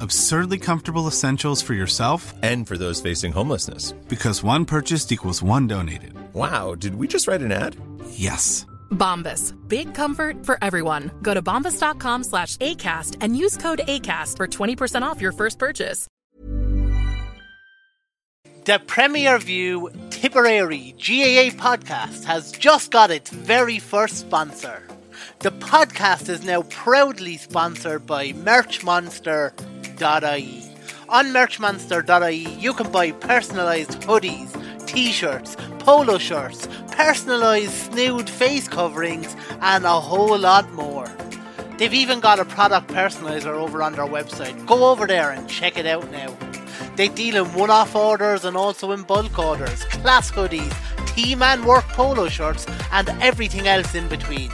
absurdly comfortable essentials for yourself and for those facing homelessness. Because one purchased equals one donated. Wow, did we just write an ad? Yes. Bombas. Big comfort for everyone. Go to bombas.com slash ACAST and use code ACAST for 20% off your first purchase. The Premier View Tipperary GAA podcast has just got its very first sponsor. The podcast is now proudly sponsored by Merch Monster merchmonster.ie. On merchmonster.ie, you can buy personalised hoodies, t shirts, polo shirts, personalised snood face coverings, and a whole lot more. They've even got a product personalizer over on their website. Go over there and check it out now. They deal in one off orders and also in bulk orders, class hoodies, team and work polo shirts, and everything else in between.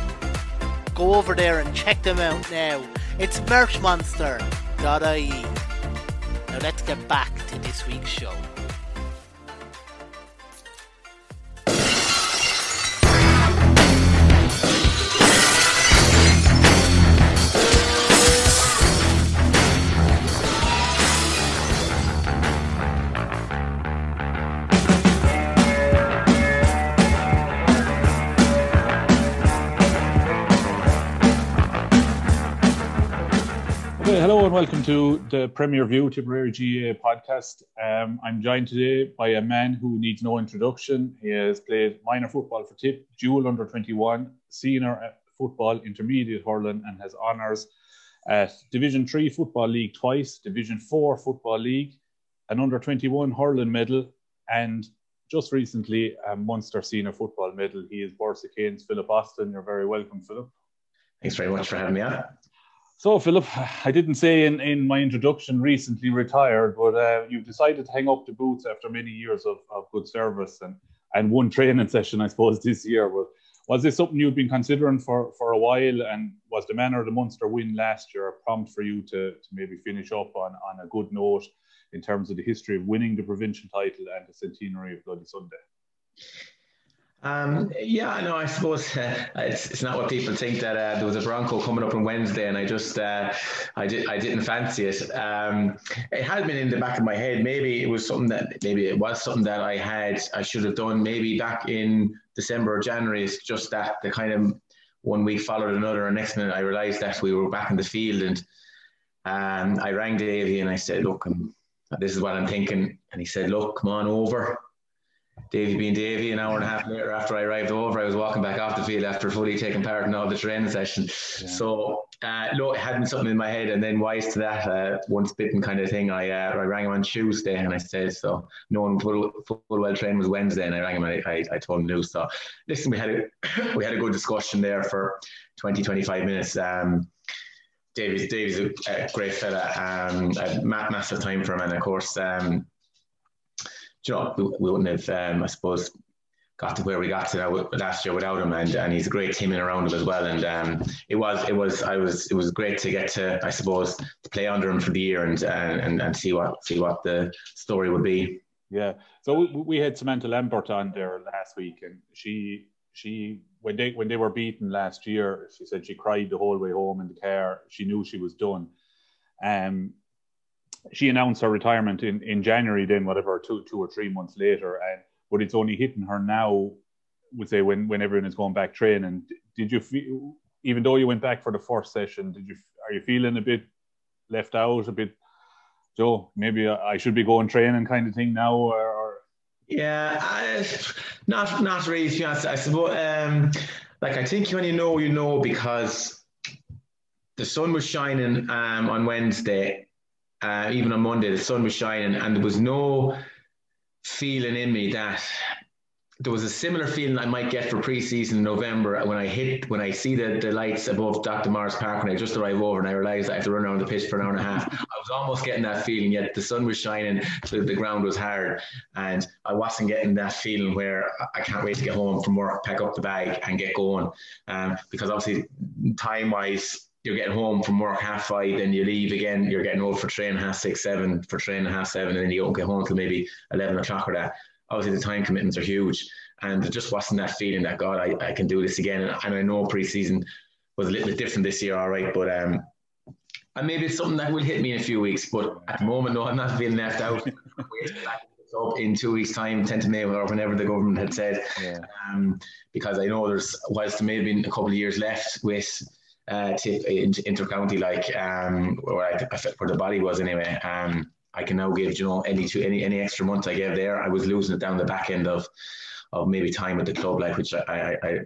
Go over there and check them out now. It's Merch Monster ie. Now let's get back to this week's show. Hello and welcome to the Premier View Tipperary GA podcast. Um, I'm joined today by a man who needs no introduction. He has played minor football for Tip, dual under 21, senior football, intermediate hurling, and has honours at Division 3 Football League twice, Division 4 Football League, an under 21 hurling medal, and just recently a Munster Senior Football medal. He is Borsa Kane's Phillip Austin. You're very welcome, Phillip. Thanks very much for having me on. So, Phillip, I didn't say in, in my introduction recently retired, but uh, you've decided to hang up the boots after many years of, of good service and, and one training session, I suppose, this year. But was this something you'd been considering for, for a while? And was the Manor of the Munster win last year a prompt for you to, to maybe finish up on, on a good note in terms of the history of winning the provincial title and the centenary of Bloody Sunday? Um, yeah, no, I suppose uh, it's, it's not what people think that uh, there was a Bronco coming up on Wednesday, and I just uh, I did I didn't fancy it. Um, it had been in the back of my head. Maybe it was something that maybe it was something that I had I should have done maybe back in December or January. It's just that the kind of one week followed another, and next minute I realised that we were back in the field, and um, I rang Davey and I said, "Look, I'm, this is what I'm thinking," and he said, "Look, come on over." Davy being Davy, an hour and a half later after I arrived over, I was walking back off the field after fully taking part in all the training session. Yeah. So, uh, no, it had been something in my head. And then, wise to that, uh, once bitten kind of thing, I uh, I rang him on Tuesday and I said, so knowing full, full well train was Wednesday, and I rang him and I, I, told him no. So, listen, we had a we had a good discussion there for 20, 25 minutes. Um, Davy's, Davy's a, a great fella, um, a massive time for him, and of course, um, you know, we, we wouldn't have, um, I suppose, got to where we got to last year without him, and, and he's a great team in around him as well. And um, it was, it was, I was, it was great to get to, I suppose, to play under him for the year and and and see what see what the story would be. Yeah. So we, we had Samantha Lambert on there last week, and she she when they when they were beaten last year, she said she cried the whole way home in the car. She knew she was done. Um, she announced her retirement in, in January, then whatever two two or three months later, and but it's only hitting her now. Would say when when everyone is going back training. Did you feel, even though you went back for the first session, did you are you feeling a bit left out, a bit? Joe, maybe I should be going training kind of thing now, or, yeah, I, not not really. To be honest, I suppose. Um, like I think when you know, you know, because the sun was shining um, on Wednesday, uh, even on Monday, the sun was shining, and there was no feeling in me that there was a similar feeling I might get for preseason in November when I hit when I see the, the lights above Dr. Morris Park when I just arrive over and I realized I have to run around the pitch for an hour and a half. I was almost getting that feeling, yet the sun was shining, so the ground was hard, and I wasn't getting that feeling where I can't wait to get home from work, pack up the bag, and get going. Um, because obviously, time wise, you're getting home from work half five, then you leave again, you're getting over for training half six, seven, for training half seven, and then you don't get home till maybe eleven o'clock or that obviously the time commitments are huge. And there just wasn't that feeling that God, I, I can do this again. And, I know preseason was a little bit different this year, all right, but um, and maybe it's something that will hit me in a few weeks. But at the moment, no, I'm not being left out. up in two weeks' time, 10 to May, or whenever the government had said, yeah. um, because I know there's whilst there may have been a couple of years left with uh, tip intercounty, like um, where, I, where the body was anyway. Um, I can now give, you know, any any any extra month I gave there, I was losing it down the back end of of maybe time at the club, like which I I, I,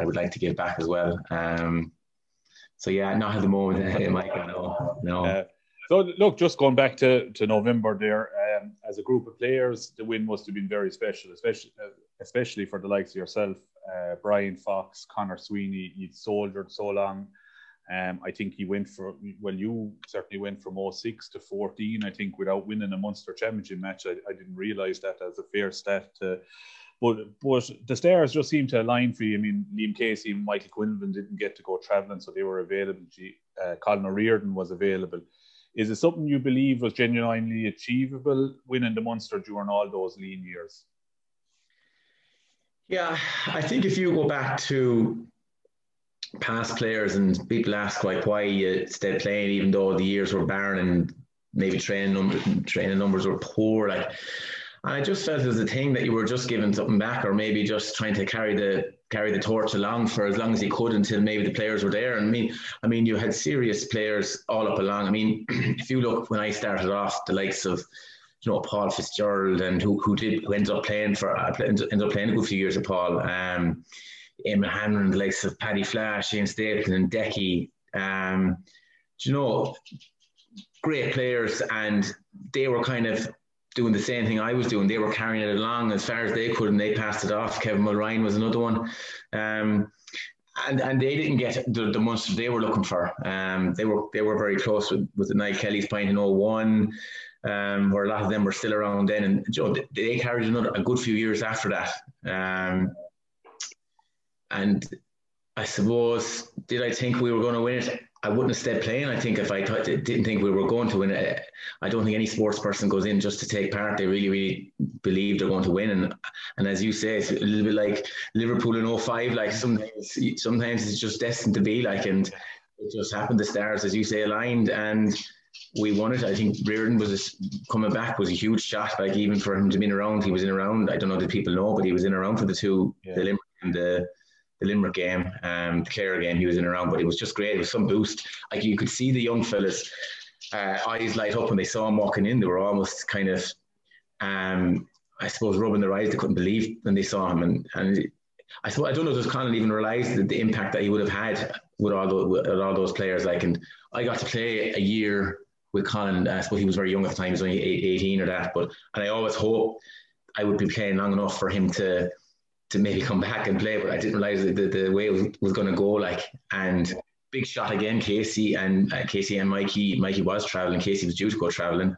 I would like to give back as well. Um, so yeah, not at the moment, Mike. No, no. Uh, so look, just going back to, to November there, um, as a group of players, the win must have been very special, especially uh, especially for the likes of yourself, uh, Brian Fox, Conor Sweeney. You'd soldiered so long um, I think he went for well, you certainly went from 06 to 14. I think without winning a Munster Championship match, I, I didn't realise that as a fair stat. To, but but the stars just seemed to align for you. I mean, Liam Casey and Michael Quinlan didn't get to go travelling, so they were available. Uh, Colin O'Riordan was available. Is it something you believe was genuinely achievable winning the Munster during all those lean years? Yeah, I think if you go back to past players and people ask like why you stayed playing even though the years were barren and maybe training numbers training numbers were poor like I just felt it was a thing that you were just giving something back or maybe just trying to carry the carry the torch along for as long as you could until maybe the players were there. And I mean I mean you had serious players all up along. I mean if you look when I started off the likes of you know Paul Fitzgerald and who who did who ended up playing for uh, ended up playing a good few years of Paul. Um, Eamon Hanlon, the likes of Paddy Flash, Shane Stapleton, and Decky. Um, you know, great players, and they were kind of doing the same thing I was doing. They were carrying it along as far as they could, and they passed it off. Kevin Mulryan was another one. Um, and and they didn't get the, the Munster they were looking for. Um, they were they were very close with, with the Night Kelly's point in 01, um, where a lot of them were still around then. And you know, they, they carried another a good few years after that. Um, and I suppose, did I think we were going to win it? I wouldn't have stayed playing. I think if I th- didn't think we were going to win it, I don't think any sports person goes in just to take part. They really, really believe they're going to win. And and as you say, it's a little bit like Liverpool in 05. Like sometimes, sometimes it's just destined to be like, and it just happened. The stars, as you say, aligned, and we won it. I think Riordan was coming back was a huge shot. Like even for him to be around, he was in around. I don't know that people know, but he was in around for the two, yeah. the Limerick and the the Limerick game, um, the Clare game, he was in around, but it was just great. It was some boost. Like you could see the young fellas' uh, eyes light up when they saw him walking in. They were almost kind of, um, I suppose, rubbing their eyes. They couldn't believe when they saw him, and and I suppose I don't know if Colin even realised the, the, impact that he would have had with all those with all those players. Like, and I got to play a year with Colin. I suppose he was very young at the time; he was only 18 or that. But and I always hope I would be playing long enough for him to to maybe come back and play, but I didn't realize the, the way it was, was going to go. Like, and big shot again, Casey and uh, Casey and Mikey. Mikey was traveling. Casey was due to go traveling,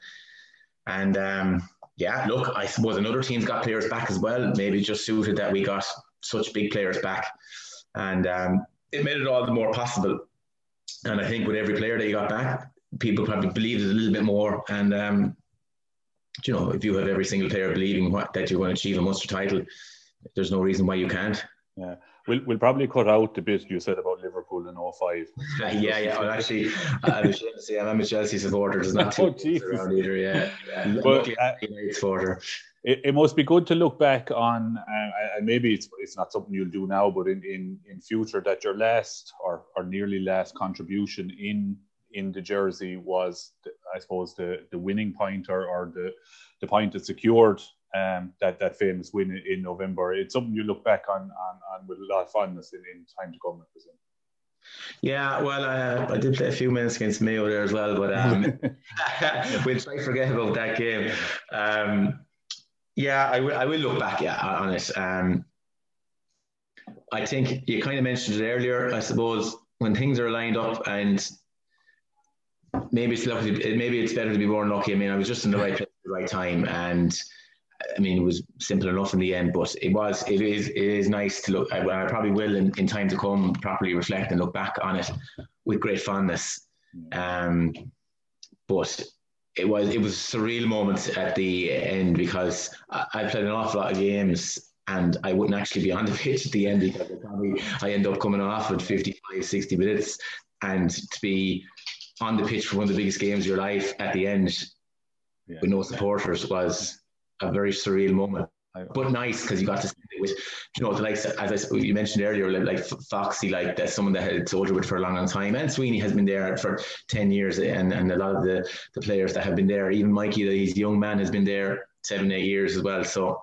and um, yeah, look, I suppose another team's got players back as well. Maybe just suited that we got such big players back, and um, it made it all the more possible. And I think with every player that you got back, people probably believed it a little bit more, and um, you know, if you have every single player believing what, that you're going to achieve a Munster title, there's no reason why you can't. Yeah. We'll, we'll probably cut out the bit you said about Liverpool in 05. yeah, yeah. Well, actually, I'm a, I'm a Chelsea supporter. There's not too oh, around either. Yeah, yeah. But, uh, supporter. It, it, must be good to look back on, uh, and maybe it's it's not something you'll do now, but in, in, in future, that your last or, or nearly last contribution in in the jersey was, I suppose, the the winning point or, or the the point that secured um, that that famous win in, November. It's something you look back on, on, on with a lot of fondness in, in time to come, I presume. Yeah, well, uh, I did play a few minutes against Mayo there as well, but um, we'll try to forget about that game. Um, yeah, I will. I will look back. Yeah, on it. Um, I think you kind of mentioned it earlier. I suppose when things are lined up and maybe it's lucky, maybe it's better to be born lucky. I mean, I was just in the right place at the right time, and I mean, it was simple enough in the end, but it was, it is, it is nice to look. I, I probably will in, in time to come properly reflect and look back on it with great fondness. Um, but it was, it was a surreal moment at the end because I, I played an awful lot of games and I wouldn't actually be on the pitch at the end because I probably I end up coming off at 55, 60 minutes, and to be on the pitch for one of the biggest games of your life at the end yeah. with no supporters was a very surreal moment. But nice because you got to spend it with, you know, the likes as I, you mentioned earlier, like Foxy, like that's someone that had soldier with for a long, long time, and Sweeney has been there for ten years, and, and a lot of the, the players that have been there, even Mikey, that he's a young man, has been there seven, eight years as well. So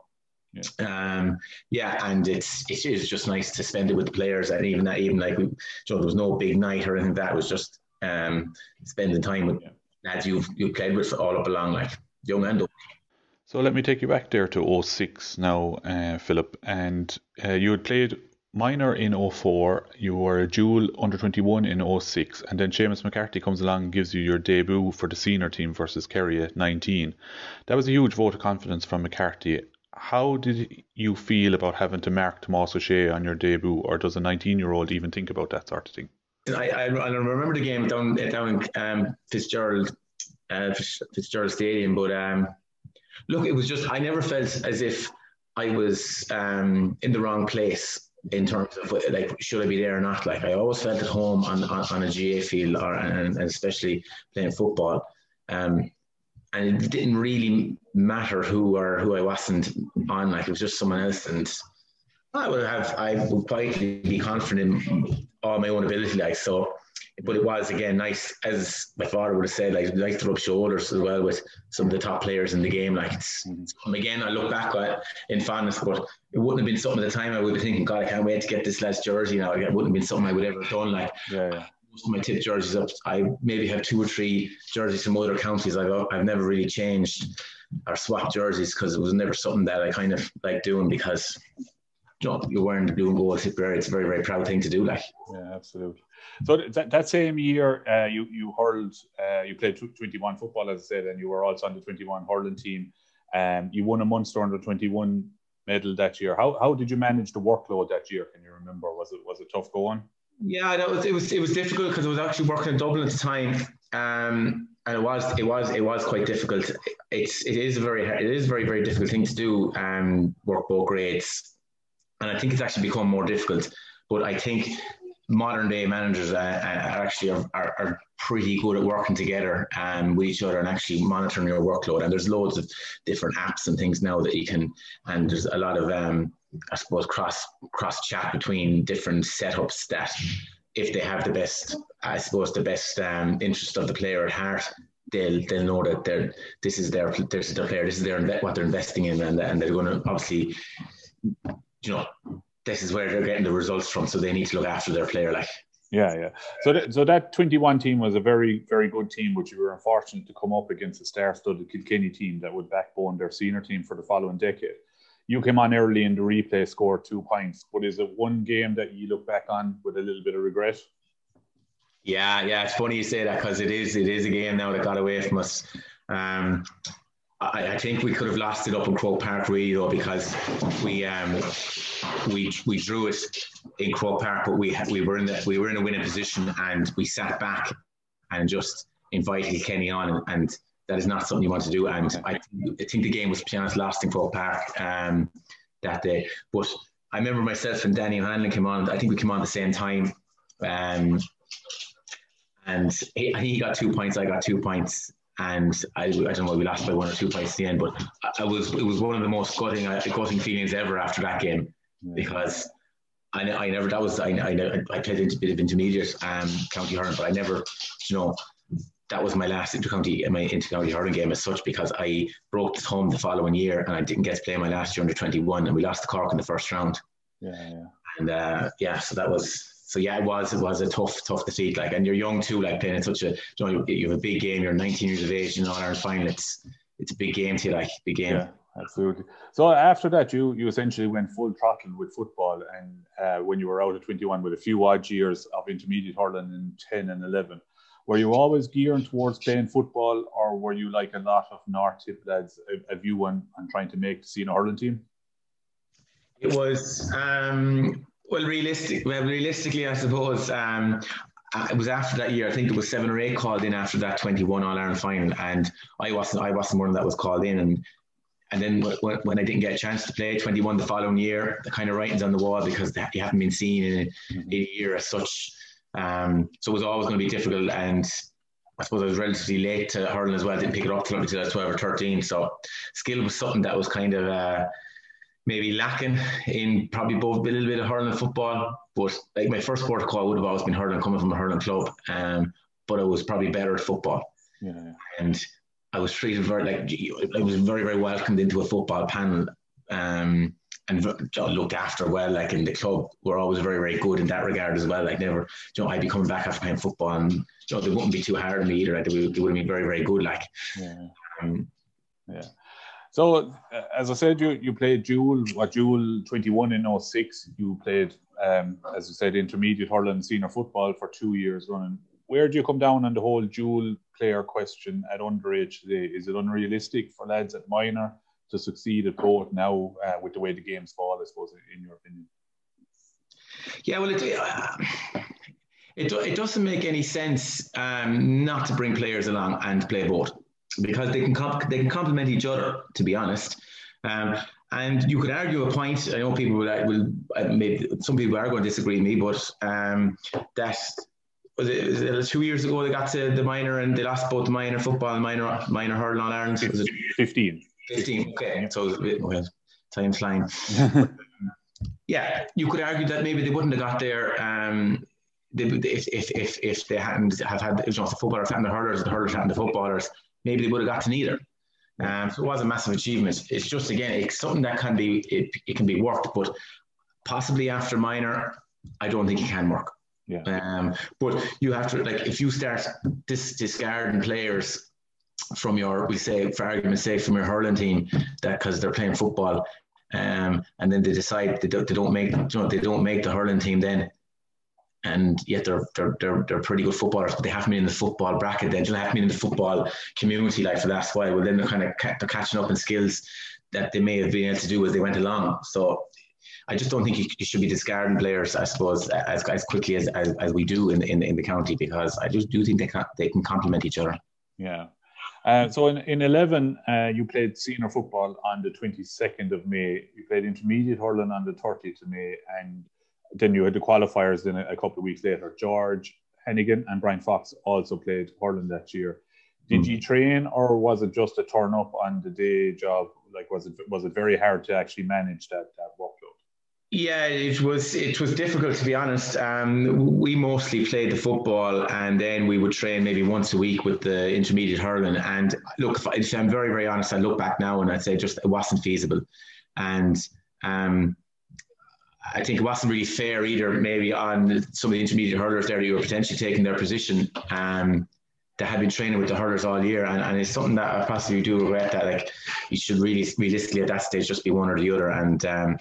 yeah. Um, yeah, and it's it is just nice to spend it with the players, and even that, even like we, you know, there was no big night or anything. That was just um, spending time with yeah. lads you've you played with all up along, like young and old. So let me take you back there to 06 now, uh, Phillip. And uh, you had played minor in 04, you were a dual under 21 in 06, and then Seamus McCarthy comes along and gives you your debut for the senior team versus Kerry at 19. That was a huge vote of confidence from McCarthy. How did you feel about having to mark Tomás Ó Sé on your debut, or does a 19 year old even think about that sort of thing? I, I, I remember the game down, down in um, Fitzgerald, uh, Fitzgerald Stadium, but um, look, it was just I never felt as if I was um, in the wrong place in terms of like should I be there or not. Like I always felt at home on on, on a GA field or and, and especially playing football. Um, and it didn't really matter who or who I wasn't on. Like it was just someone else, and I would have I would quietly be confident in all my own ability. Like so, but it was again nice, as my father would have said, like nice to rub shoulders as well with some of the top players in the game. Like it's, mm-hmm. it's again, I look back at in fondness, but it wouldn't have been something at the time I would be thinking, God, I can't wait to get this last jersey now. It wouldn't have been something I would ever have done. Like yeah, yeah. most of my tip jerseys up, I maybe have two or three jerseys from other counties. I've I've never really changed or swapped jerseys because it was never something that I kind of like doing because you know, you're wearing the blue and gold Tipperary. It's a very, very proud thing to do. Like, yeah, absolutely. So that, that same year, uh, you you hurled, uh, you played 21 football, as I said, and you were also on the 21 hurling team. Um, you won a Munster under 21 medal that year. How how did you manage the workload that year? Can you remember? Was it was it tough going? Yeah, that was it was it was difficult because I was actually working in Dublin at the time. Um, and it was it was it was quite difficult. It's it is a very it is a very very difficult thing to do. Um, work both grades, and I think it's actually become more difficult. But I think modern day managers uh, uh, actually are, are, are, pretty good at working together um, with each other and actually monitoring your workload. And there's loads of different apps and things now that you can, and there's a lot of, um, I suppose, cross cross chat between different setups that if they have the best, I suppose, the best um, interest of the player at heart, they'll they'll know that they're this is their this is their player, this is their what they're investing in, and, and they're going to obviously, you know, this is where they're getting the results from. So they need to look after their player. Like, yeah, yeah. So, th- so that 21 team was a very, very good team, but you were unfortunate to come up against a star-studded Kilkenny team that would backbone their senior team for the following decade. You came on early in the replay, scored two points. But is it one game that you look back on with a little bit of regret? Yeah, yeah. It's funny you say that because it is, it is a game now that got away from us. Um, I, I, think we could have lost it up in Croke Park really though because we um, we we drew it in Croke Park, but we we were in the we were in a winning position and we sat back and just invited Kenny on and, and that is not something you want to do. And I, I think the game was, to be honest, lost in Croke Park um, that day. But I remember myself and Danny Hanlon came on. I think we came on at the same time. Um, and he, he got two points, I got two points. And I, I don't know, why we lost by one or two points at the end, but I, I was it was one of the most gutting, uh, gutting feelings ever after that game because I, I never that was I, I, I played into a bit of intermediate um, county hurling, but I never you know that was my last intercounty my intercounty hurling game as such because I broke the thumb the following year and I didn't get to play my last year under 21 and we lost the Cork in the first round. Yeah, yeah. And uh, yeah, so that was so yeah, it was it was a tough tough defeat. Like, and you're young too, like playing in such a you know you have a big game. You're 19 years of age, in All Ireland final. It's it's a big game to you, like big game. Yeah, absolutely. So after that, you you essentially went full throttle with football, and uh, when you were out at 21 with a few odd years of intermediate hurling in 10 and 11 were you always gearing towards playing football, or were you like a lot of North Tip lads, a, a view on, on trying to make the senior hurling team? It was um, well, realistic. Well, realistically, I suppose um, it was after that year. I think it was seven or eight called in after that twenty-one All Ireland final, and I wasn't. I wasn't one that was called in, and and then when, when I didn't get a chance to play 21 the following year, the kind of writings on the wall because you haven't been seen in a, in a year as such. Um, so it was always going to be difficult. And I suppose I was relatively late to hurling as well. I didn't pick it up until I was 12 or 13. So skill was something that was kind of uh, maybe lacking in probably both a little bit of hurling and football. But like my first port call would have always been hurling, coming from a hurling club. Um, but I was probably better at football. Yeah. And I was treated very like I was very very welcomed into a football panel. Um, and looked after well. Like in the club, we're always very, very good in that regard as well. Like never, you know, I'd be coming back after playing football, and you know, they wouldn't be too hard on me either. Like, they, would, they would have been very, very good. Like, yeah, um, yeah. So uh, as I said, you you played dual what twenty one in 06. You played, um, as I said, intermediate hurling senior football for two years running. Where do you come down on the whole dual player question at underage today? Is it unrealistic for lads at minor? to succeed at both now uh, with the way the games fall, I suppose, in your opinion? Yeah, well, it, uh, it, it doesn't make any sense um, not to bring players along and play both because they can comp- they can complement each other. To be honest, um, and you could argue a point. I know people will, will maybe some people are going to disagree with me, but um, that was it, was it, two years ago they got to the minor and they lost both minor football and minor minor hurling all Ireland. Was it 15? 15, okay. So it's a bit, well, time's flying. yeah, you could argue that maybe they wouldn't have got there um, if, if, if, if they hadn't have had, you know, the footballers hadn't the hurlers, the hurlers hadn't the footballers, maybe they would have got to neither. Um, so it was a massive achievement. It's just, again, it's something that can be, it, it can be worked, but possibly after minor, I don't think it can work. Yeah. Um, but you have to like if you start dis- discarding players from your, we say, for argument's sake, from your hurling team, that because they're playing football, um, and then they decide they don't, they don't make, you know, they don't make the hurling team then, and yet they're they're they're, they're pretty good footballers, but they haven't been in the football bracket. They haven't been in the football community like for that while. Well, then they're kind of they're catching up in skills that they may have been able to do as they went along. So I just don't think you, you, should be discarding players, I suppose, as, as quickly as, as, as we do in, in, in the county because I just do think they can, they can complement each other. Yeah. Uh, so in, in 11, uh, you played senior football on the 22nd of May. You played intermediate hurling on the 30th of May. And then you had the qualifiers then a, a couple of weeks later. George Hannigan and Brian Fox also played hurling that year. Did mm. you train or was it just a turn up on the day job? Like, was it was it very hard to actually manage that, that workload? Yeah, it was it was difficult to be honest. Um, we mostly played the football, and then we would train maybe once a week with the intermediate hurling. And look, if, I'm very very honest, I look back now and I'd say just it wasn't feasible, and um, I think it wasn't really fair either. Maybe on some of the intermediate hurlers there, who were potentially taking their position. Um, that had been training with the hurlers all year, and, and it's something that I possibly do regret that like you should really realistically at that stage just be one or the other, and um,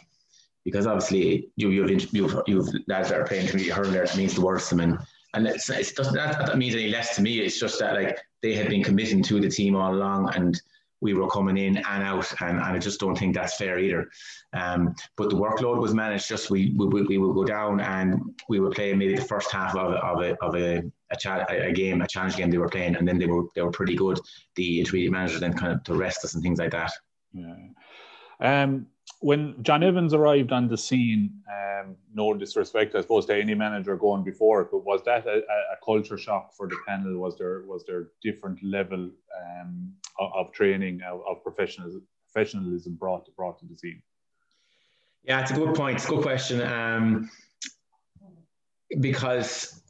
because obviously you, you've you've you've lads that are playing me hurling it means the worst to them and and it's, it doesn't that, that means any less to me it's just that like they had been committing to the team all along and we were coming in and out, and, and I just don't think that's fair either. Um, but the workload was managed. Just we, we we would go down and we would play maybe the first half of, of a of a a, cha- a game, a challenge game they were playing, and then they were they were pretty good. The intermediate managers then kind of to rest us and things like that. Yeah. Um, when John Evans arrived on the scene, um, no disrespect, I suppose, to any manager going before, but was that a, a culture shock for the panel? Was there was there different level um, of, of, training of, of professionalism, professionalism brought brought to the scene? Yeah, it's a good point. It's a good question. Um, because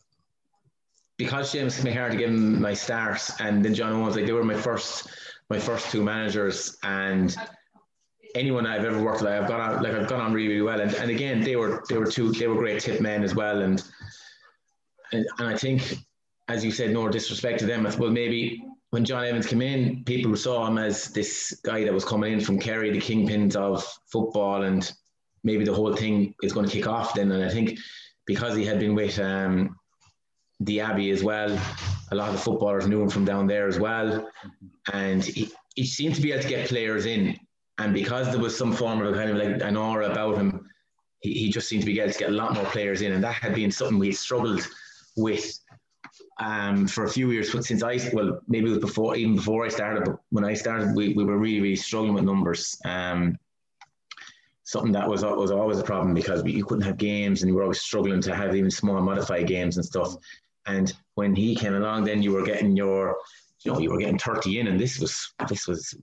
because James Maher gave him my start, and then John Owens, like they were my first my first two managers, and anyone I've ever worked with, I've gone on like I've gone on really, really well. And, and again, they were they were two they were great tip men as well. And and, and I think, as you said, no disrespect to them, suppose maybe when John Evans came in, people saw him as this guy that was coming in from Kerry, the kingpins of football, and maybe the whole thing is going to kick off then. And I think because he had been with um, the Abbey as well, a lot of the footballers knew him from down there as well, and he, he seemed to be able to get players in and because there was some form of a kind of like an aura about him, he, he just seemed to be able to get a lot more players in. And that had been something we struggled with um, for a few years But since I, well, maybe it was before, even before I started, but when I started, we, we were really, really struggling with numbers. Um, something that was was always a problem because we, you couldn't have games and you were always struggling to have even small modified games and stuff. And when he came along, then you were getting your, you know, you were getting 30 in and this was, this was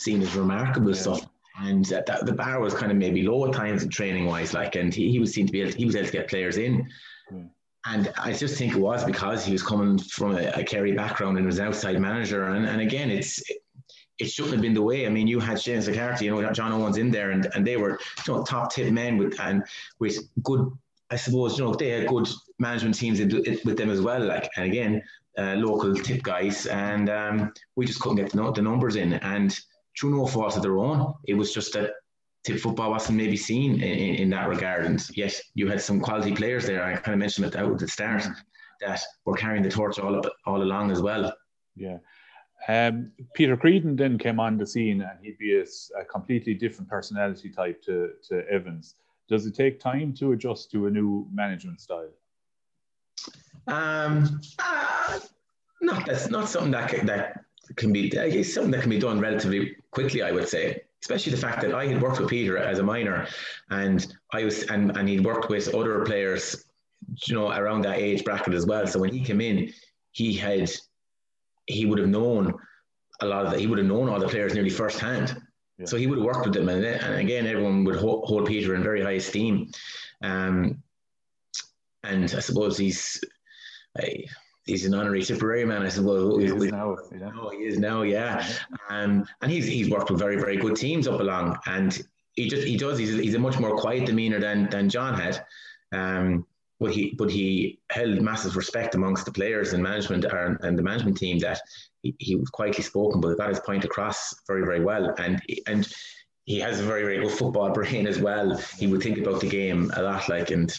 seen as remarkable yeah. stuff. And that, the bar was kind of maybe low at times and training wise, like, and he, he was seen to be able to, he was able to get players in. Yeah. And I just think it was because he was coming from a, a Kerry background and was an outside manager. And, and again, it's it shouldn't have been the way. I mean, you had James McCarthy, you know, John Owens in there, and, and they were you know top tip men with and with good. I suppose you know they had good management teams with them as well. Like, and again, uh, local tip guys, and um, we just couldn't get the, the numbers in. And through no fault of their own. It was just that tip football wasn't maybe seen in, in, in, that regard. And yes, you had some quality players there. I kind of mentioned it out at the start that were carrying the torch all up, all along as well. Yeah. Um, Peter Creedon then came on the scene and he'd be a, a, completely different personality type to, to Evans. Does it take time to adjust to a new management style? Um, uh, not that's not something that that can be I guess something that can be done relatively quickly, I would say. Especially the fact that I had worked with Peter as a minor, and I was and and he'd worked with other players, you know, around that age bracket as well. So when he came in, he had he would have known a lot of the, he would have known all the players nearly firsthand. Yeah. So he would have worked with them, and, and again, everyone would hold, hold Peter in very high esteem. Um, and I suppose he's. I, he's an honorary Tipperary man. I said, well, he is now. Yeah. Oh, he is now, yeah. Um, and he's he's worked with very very good teams up along, and he just he does. He's, he's a much more quiet demeanor than than John had. Um, but he but he held massive respect amongst the players and management and, and the management team that he, he was quietly spoken, but got his point across very very well, and and he has a very very good football brain as well. He would think about the game a lot, like and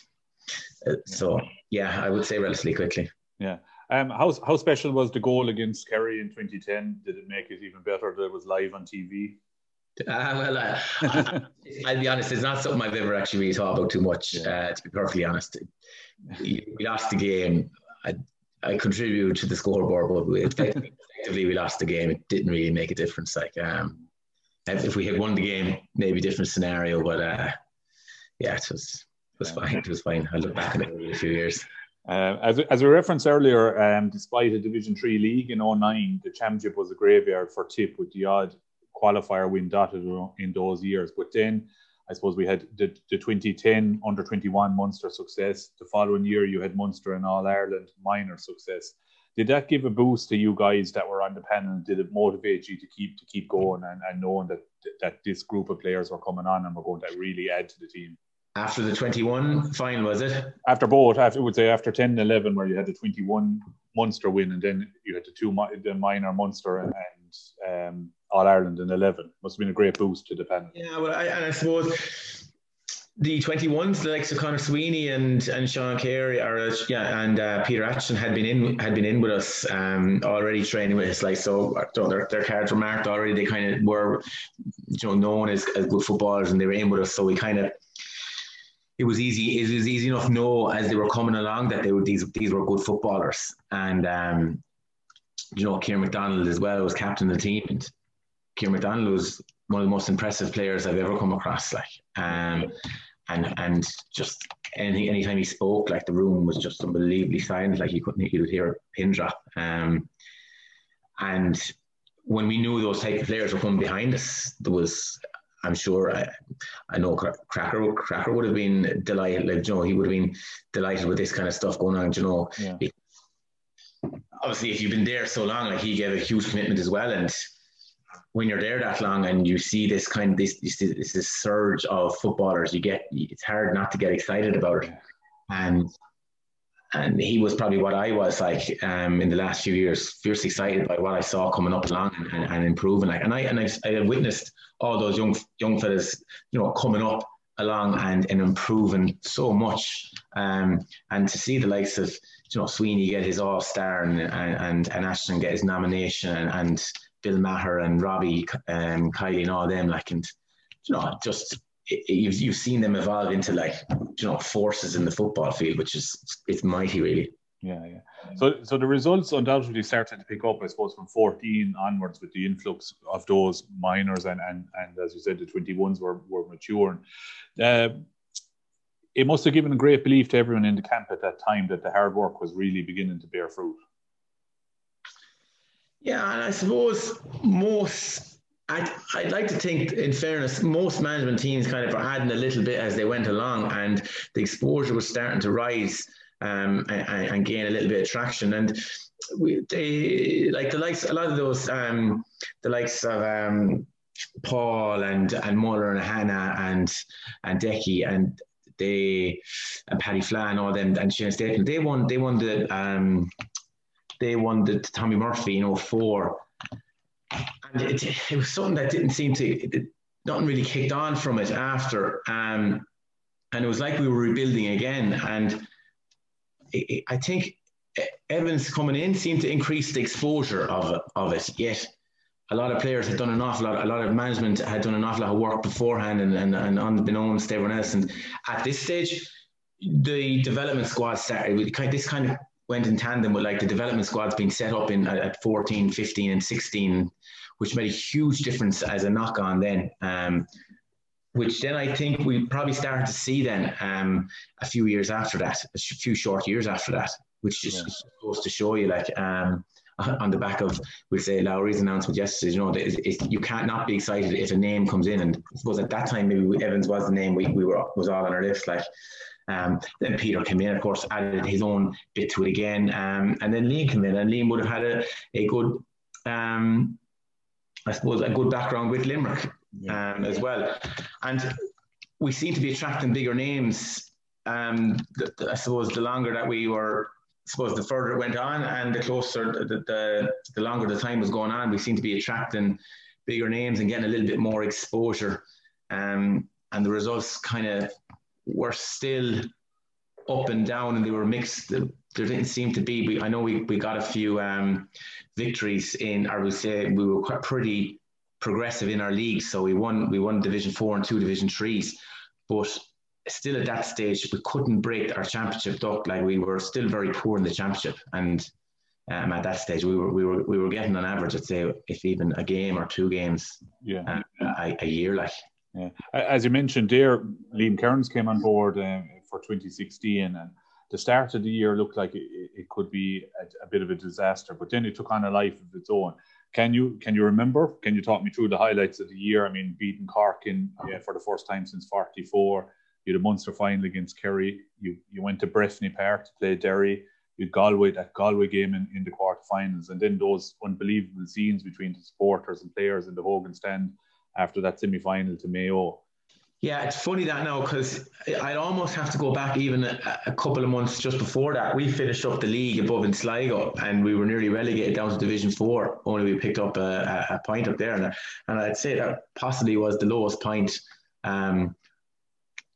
uh, so yeah, I would say relatively quickly. Yeah. Um, how, how special was the goal against Kerry in 2010? Did it make it even better that it was live on TV? Uh, well, uh, I, will be honest, it's not something I've ever actually really thought about too much, uh, to be perfectly honest. We lost the game. I, I contributed to the scoreboard, but we, effectively we lost the game. It didn't really make a difference. Like, um, if we had won the game, maybe different scenario, but uh, yeah, it was, it was fine. It was fine. I look back at it in a few years. Uh, as, as we referenced earlier, um, despite a Division 3 league in 09, the championship was a graveyard for Tip with the odd qualifier win dotted in those years. But then I suppose we had the, the 2010 under 21 Munster success. The following year, you had Munster and All Ireland minor success. Did that give a boost to you guys that were on the panel? Did it motivate you to keep to keep going and, and knowing that that this group of players were coming on and were going to really add to the team? After the 21 final, was it? After both, after, I would say after 10 and 11, where you had the 21 Munster win, and then you had the two the minor Munster and, and um, All Ireland in 11. Must have been a great boost to the panel. Yeah, well, I, and I suppose the 21s, the likes of Conor Sweeney and and Sean Carey, uh, yeah, and uh, Peter Acheson had been in had been in with us um, already training with us. Like so, their, their cards were marked already. They kind of were, you know, known as, as good footballers, and they were in with us. So we kind of it was easy. It was easy enough to know as they were coming along that they were these these were good footballers. And um, you know, Kieran McDonald as well was captain of the team. And Kieran McDonald was one of the most impressive players I've ever come across. Like, um, and and just anything anytime he spoke, like the room was just unbelievably silent. Like you couldn't you would hear a pin drop. Um, and when we knew those type of players were coming behind us, there was I'm sure I, I know Cracker Cracker would have been delighted. Like you know, he would have been delighted with this kind of stuff going on. You know, yeah. obviously, if you've been there so long, like he gave a huge commitment as well, and when you're there that long and you see this kind of this this, this, this surge of footballers, you get it's hard not to get excited about it. And and he was probably what I was like um, in the last few years, fiercely excited by what I saw coming up along and, and, and improving. Like, and I and I've, I witnessed all those young young fellas, you know, coming up along and, and improving so much. Um, and to see the likes of you know Sweeney get his All Star and, and and Ashton get his nomination and, and Bill Maher and Robbie um, Kiely and all them like and you know just you've you've seen them evolve into like you know forces in the football field, which is it's mighty really. Yeah, yeah. So, so the results undoubtedly started to pick up, I suppose, from 14 onwards with the influx of those minors and and and as you said, the 21s were were maturing. Uh, it must have given a great belief to everyone in the camp at that time that the hard work was really beginning to bear fruit. Yeah, and I suppose most I'd, I'd like to think, in fairness, most management teams kind of were adding a little bit as they went along, and the exposure was starting to rise um, and, and, gain a little bit of traction. And we, they, like the likes, a lot of those, um, the likes of um, Paul and and Muller and Hannah and and Decky and they and Paddy Flan, all them and Shane Stapleton, they won. They won the um, they won the Tommy Murphy in 04 and it, it was something that didn't seem to, it, nothing really kicked on from it after. Um, and it was like we were rebuilding again. And it, I think Evans coming in seemed to increase the exposure of of it. Yet a lot of players had done an awful lot, a lot of management had done an awful lot of work beforehand and, and, and unbeknownst to everyone else. And at this stage, the development squad started with this kind of went in tandem with like the development squads being set up in at 14, 15, and 16 which made a huge difference as a knock on then. Um, which then I think we probably started to see then um, a few years after that, a few short years after that, which just yeah. goes to show you like um, on the back of we say Lowry's announcement yesterday, you know, it, you can't not be excited if a name comes in, and I suppose at that time maybe Evans was the name we, we were was all on our list, like. Um, then Peter came in, of course, added his own bit to it again, um, and then Liam came in, and Liam would have had a, a good um, I suppose, a good background with Limerick um, as well. And we seem to be attracting bigger names. Um, the, the, I suppose the longer that we were, suppose the further it went on and the closer, the, the, the longer the time was going on, we seemed to be attracting bigger names and getting a little bit more exposure. Um, and the results kind of were still up and down and they were mixed. There didn't seem to be, we, I know we, we got a few um, victories in, I would say we were quite pretty progressive in our league. So we won, we won division four and two division threes, but still at that stage, we couldn't break our championship duck. Like we were still very poor in the championship. And um, at that stage, we were, we were, we were getting on average, I'd say if even a game or two games yeah. Uh, a, a, year, like. Yeah. As you mentioned there, Liam Kearns came on board um, for 2016 and the start of the year looked like it, it could be a, a, bit of a disaster, but then it took on a life of its own. Can you can you remember? Can you talk me through the highlights of the year? I mean, beating Cork in yeah, for the first time since '44. You had a Munster final against Kerry. You you went to Breffni Park to play Derry. You had Galway that Galway game in, in the quarterfinals, and then those unbelievable scenes between the supporters and players in the Hogan stand after that semi final to Mayo. Yeah, it's funny that now because I'd almost have to go back even a, a, couple of months just before that. We finished up the league above in Sligo and we were nearly relegated down to Division Four. Only we picked up a, a point up there, and, and I'd say that possibly was the lowest point. Um,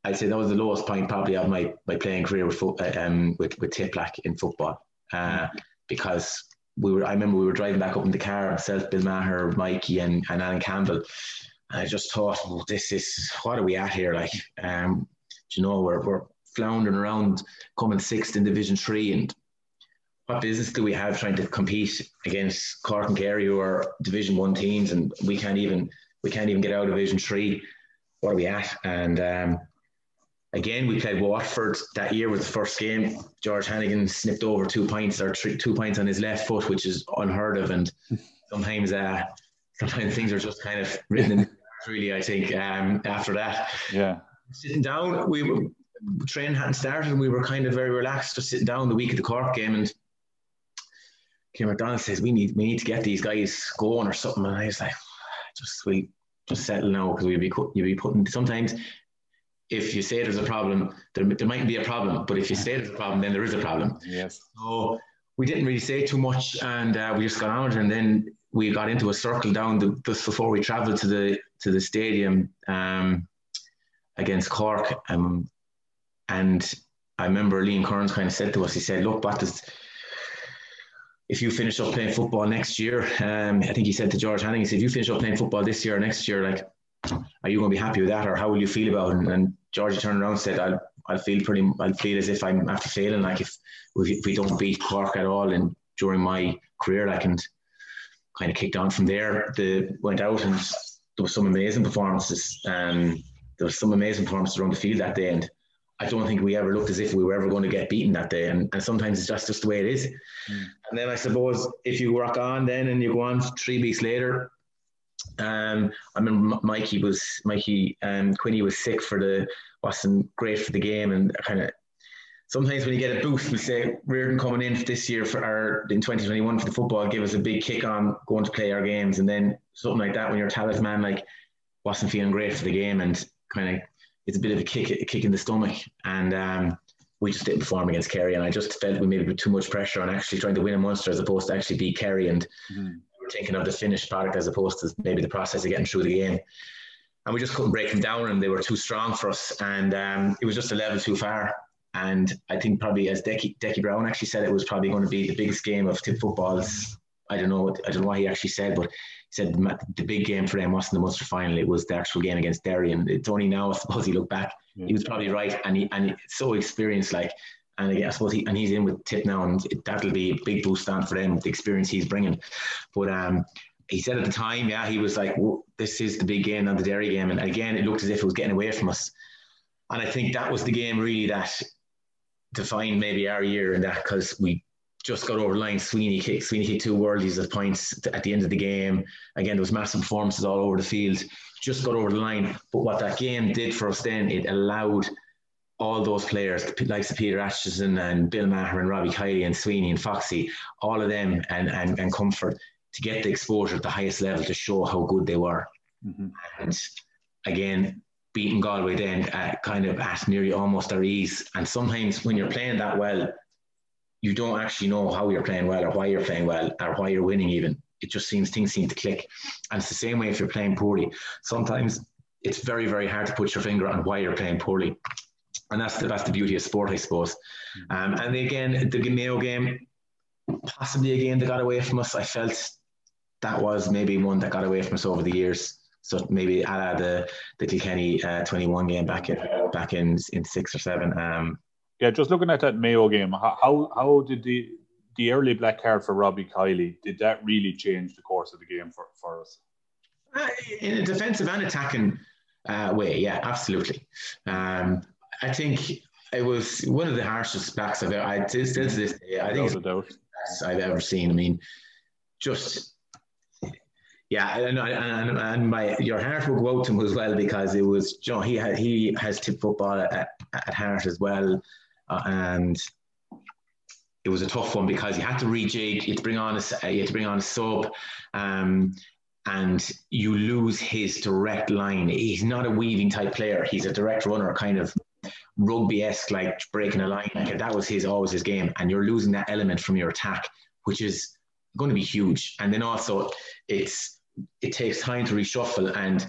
I'd say that was the lowest point probably of my, my playing career with, uh, um, with, with in football. Uh, because we were, I remember we were driving back up in the car, myself, Bill Maher, Mikey, and, and Alan Campbell. And I just thought, well, this is, what are we at here? Like, um, you know, we're, we're floundering around coming sixth in Division Three. And what business do we have trying to compete against Cork and Kerry who are Division One teams and we can't even, we can't even get out of Division Three? What are we at? And, um, again, we played Waterford that year was the first game. George Hannigan snipped over two points or three, two points on his left foot, which is unheard of. And sometimes, uh, sometimes things are just kind of written in. Really, I think um, after that, yeah, sitting down, we were training hadn't started, and we were kind of very relaxed, just sitting down the week of the Cork game, and Kim McDonald says we need we need to get these guys going or something, and I was like, just we just settle now because we'd be you'd be putting sometimes if you say there's a problem, there, there might be a problem. But if you say there's a problem, then there is a problem. Yes. So we didn't really say too much, and uh, we just got on, it, and then we got into a circle down the, just before we travelled to the to the stadium um, against Cork. Um, and I remember Liam Kearns kind of said to us, he said, "Look, if you finish up playing football next year?" Um, I think he said to George Hannigan, he said, "If you finish up playing football this year or next year, like." Are you going to be happy with that, or how will you feel about it? And, and Georgie turned around and said, "I'll, I'll feel pretty, I'll feel as if I'm after failing. Like if, if we don't beat Cork at all, and during my career, like and kind of kicked on from there. The went out and there was some amazing performances. Um, there was some amazing performances around the field that day, and I don't think we ever looked as if we were ever going to get beaten that day. And, and sometimes it's just just the way it is. Mm. And then I suppose if you work on then and you go on three weeks later, um, I remember Mikey was Mikey um, Quinny was sick for the wasn't great for the game and kind of sometimes when you get a boost, we say Riordan coming in for this year for our in 2021 for the football give us a big kick on going to play our games, and then something like that when you're a like wasn't feeling great for the game and kind of it's a bit of a kick a kick in the stomach and. Um, we just didn't perform against Kerry, and I just felt we maybe put too much pressure on actually trying to win a Munster as opposed to actually beat Kerry. And mm-hmm thinking of the finished product as opposed to maybe the process of getting through the game. And we just couldn't break them down, and they were too strong for us. And um, it was just a level too far. And I think probably as Decky, Decky Browne actually said, it was probably going to be the biggest game of tip footballs. I don't know what I don't know what he actually said, but he said the big game for them wasn't the Munster final; it was the actual game against Derry. And it's only now, I suppose, he looked back, he was probably right, and he and so experienced, like and I suppose he and he's in with Tip now, and that'll be a big boost down for them, the experience he's bringing. But um, he said at the time, yeah, he was like, well, "This is the big game, not the Derry game," and again, it looked as if it was getting away from us. And I think that was the game really that defined maybe our year in that because we just got over the line. Sweeney kicked Sweeney hit two worldies of points at the end of the game. Again, there was massive performances all over the field. Just got over the line. But what that game did for us then, it allowed all those players, like Peter Acheson and Bill Maher and Robbie Kiely and Sweeney and Foxy, all of them and, and, and Comfort to get the exposure at the highest level to show how good they were. Mm-hmm. And again, beating Galway then at kind of at nearly almost their ease. And sometimes when you're playing that well, you don't actually know how you're playing well or why you're playing well or why you're winning even. It just seems things seem to click. And it's the same way if you're playing poorly. Sometimes it's very, very hard to put your finger on why you're playing poorly and that's the that's the beauty of sport, I suppose. Mm-hmm. Um, and again, the Mayo game, possibly a game that got away from us. I felt that was maybe one that got away from us over the years. So maybe a the the Kilkenny uh, 21 game back in back in in six or seven. Um, yeah, just looking at that Mayo game, how how did the the early black card for Robbie Kiely did that really change the course of the game for, for us? Uh, in a defensive and attacking uh, way, yeah, absolutely. Um, I think it was one of the harshest backs I've ever. I still to this day, I think it's the best I've ever seen. I mean, just yeah, and, and, and my your heart will go out to him as well because it was know, he had he has tip football at, at heart as well, uh, and it was a tough one because you had to rejig, you had to bring on a you had to bring on a sub, um, and you lose his direct line. He's not a weaving type player. He's a direct runner, kind of rugby esque, like breaking a line. Like that was his always his game, and you're losing that element from your attack, which is going to be huge. And then also, it's it takes time to reshuffle, and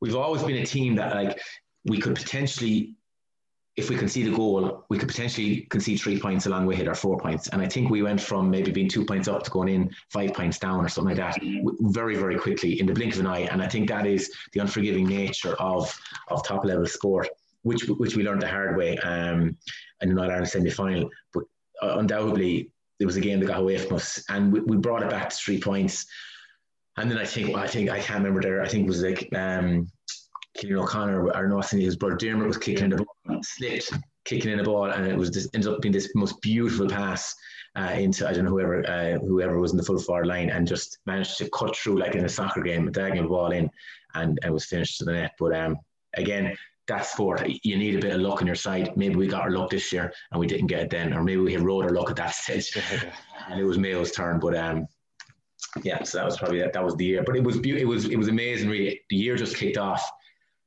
we've always been a team that like we could potentially if we concede a goal, we could potentially concede three points along with hit our four points. And I think we went from maybe being two points up to going in five points down or something like that very, very quickly in the blink of an eye. And I think that is the unforgiving nature of, of top level sport, which which we learned the hard way um, in the Northern Ireland semi final. But uh, undoubtedly, there was a game that got away from us, and we, we brought it back to three points. And then I think, well, I think I can't remember there. I think it was like um, Cillian O'Connor or no, his brother Dermot was kicking in the ball, slipped, kicking in the ball, and it was this ended up being this most beautiful pass uh, into I don't know whoever uh, whoever was in the full forward line, and just managed to cut through like in a soccer game, a diagonal ball in, and it was finished to the net. But um, again, that sport, you need a bit of luck on your side. Maybe we got our luck this year and we didn't get it then, or maybe we had rode our luck at that stage, and it was Mayo's turn. But um, yeah, so that was probably that, that was the year. But it was be- it was it was amazing. Really, the year just kicked off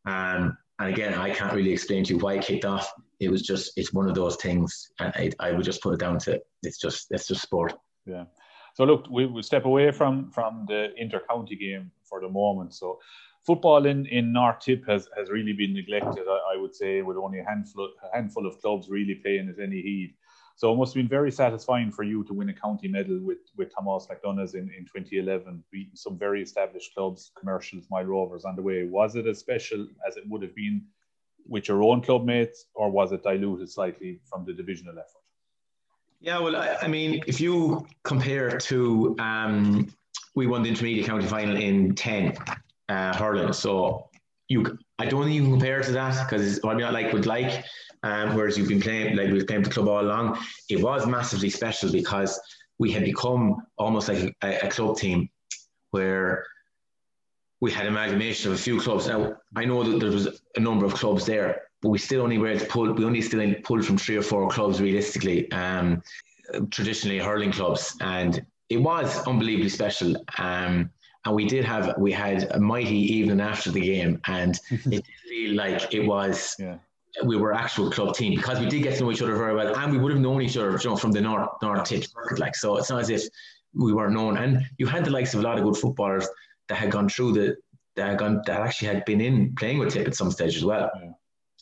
um, and again, I can't really explain to you why it kicked off. It was just, it's one of those things. And I, I would just put it down to, it's just, it's just sport. Yeah. So look, we will step away from, from the inter-county game for the moment. So football in, in North Tip has, has really been neglected, I, I would say, with only a handful, a handful of clubs really paying it any heed. So it must have been very satisfying for you to win a county medal with, with Thomas MacDonagh's in, in 2011, beating some very established clubs, commercials, Moyle Rovers on the way. Was it as special as it would have been with your own club mates, or was it diluted slightly from the divisional effort? Yeah, well, I, I mean, if you compare to, um, we won the intermediate county final in 10 uh, hurling. So you, I don't think you can compare to that because I mean, I like would like um, whereas you've been playing, like we've playing the club all along, it was massively special because we had become almost like a, a club team where we had amalgamation of a few clubs. Now, I know that there was a number of clubs there, but we still only were able to pull, we only still pulled from three or four clubs realistically, um, traditionally hurling clubs. And it was unbelievably special. Um, and we did have, we had a mighty evening after the game, and it did feel like it was. Yeah we were actual club team because we did get to know each other very well, and we would have known each other, you know, from the north north tip circuit. Like so, it's not as if we weren't known. And you had the likes of a lot of good footballers that had gone through the that had gone that actually had been in playing with Tip at some stage as well. Yeah.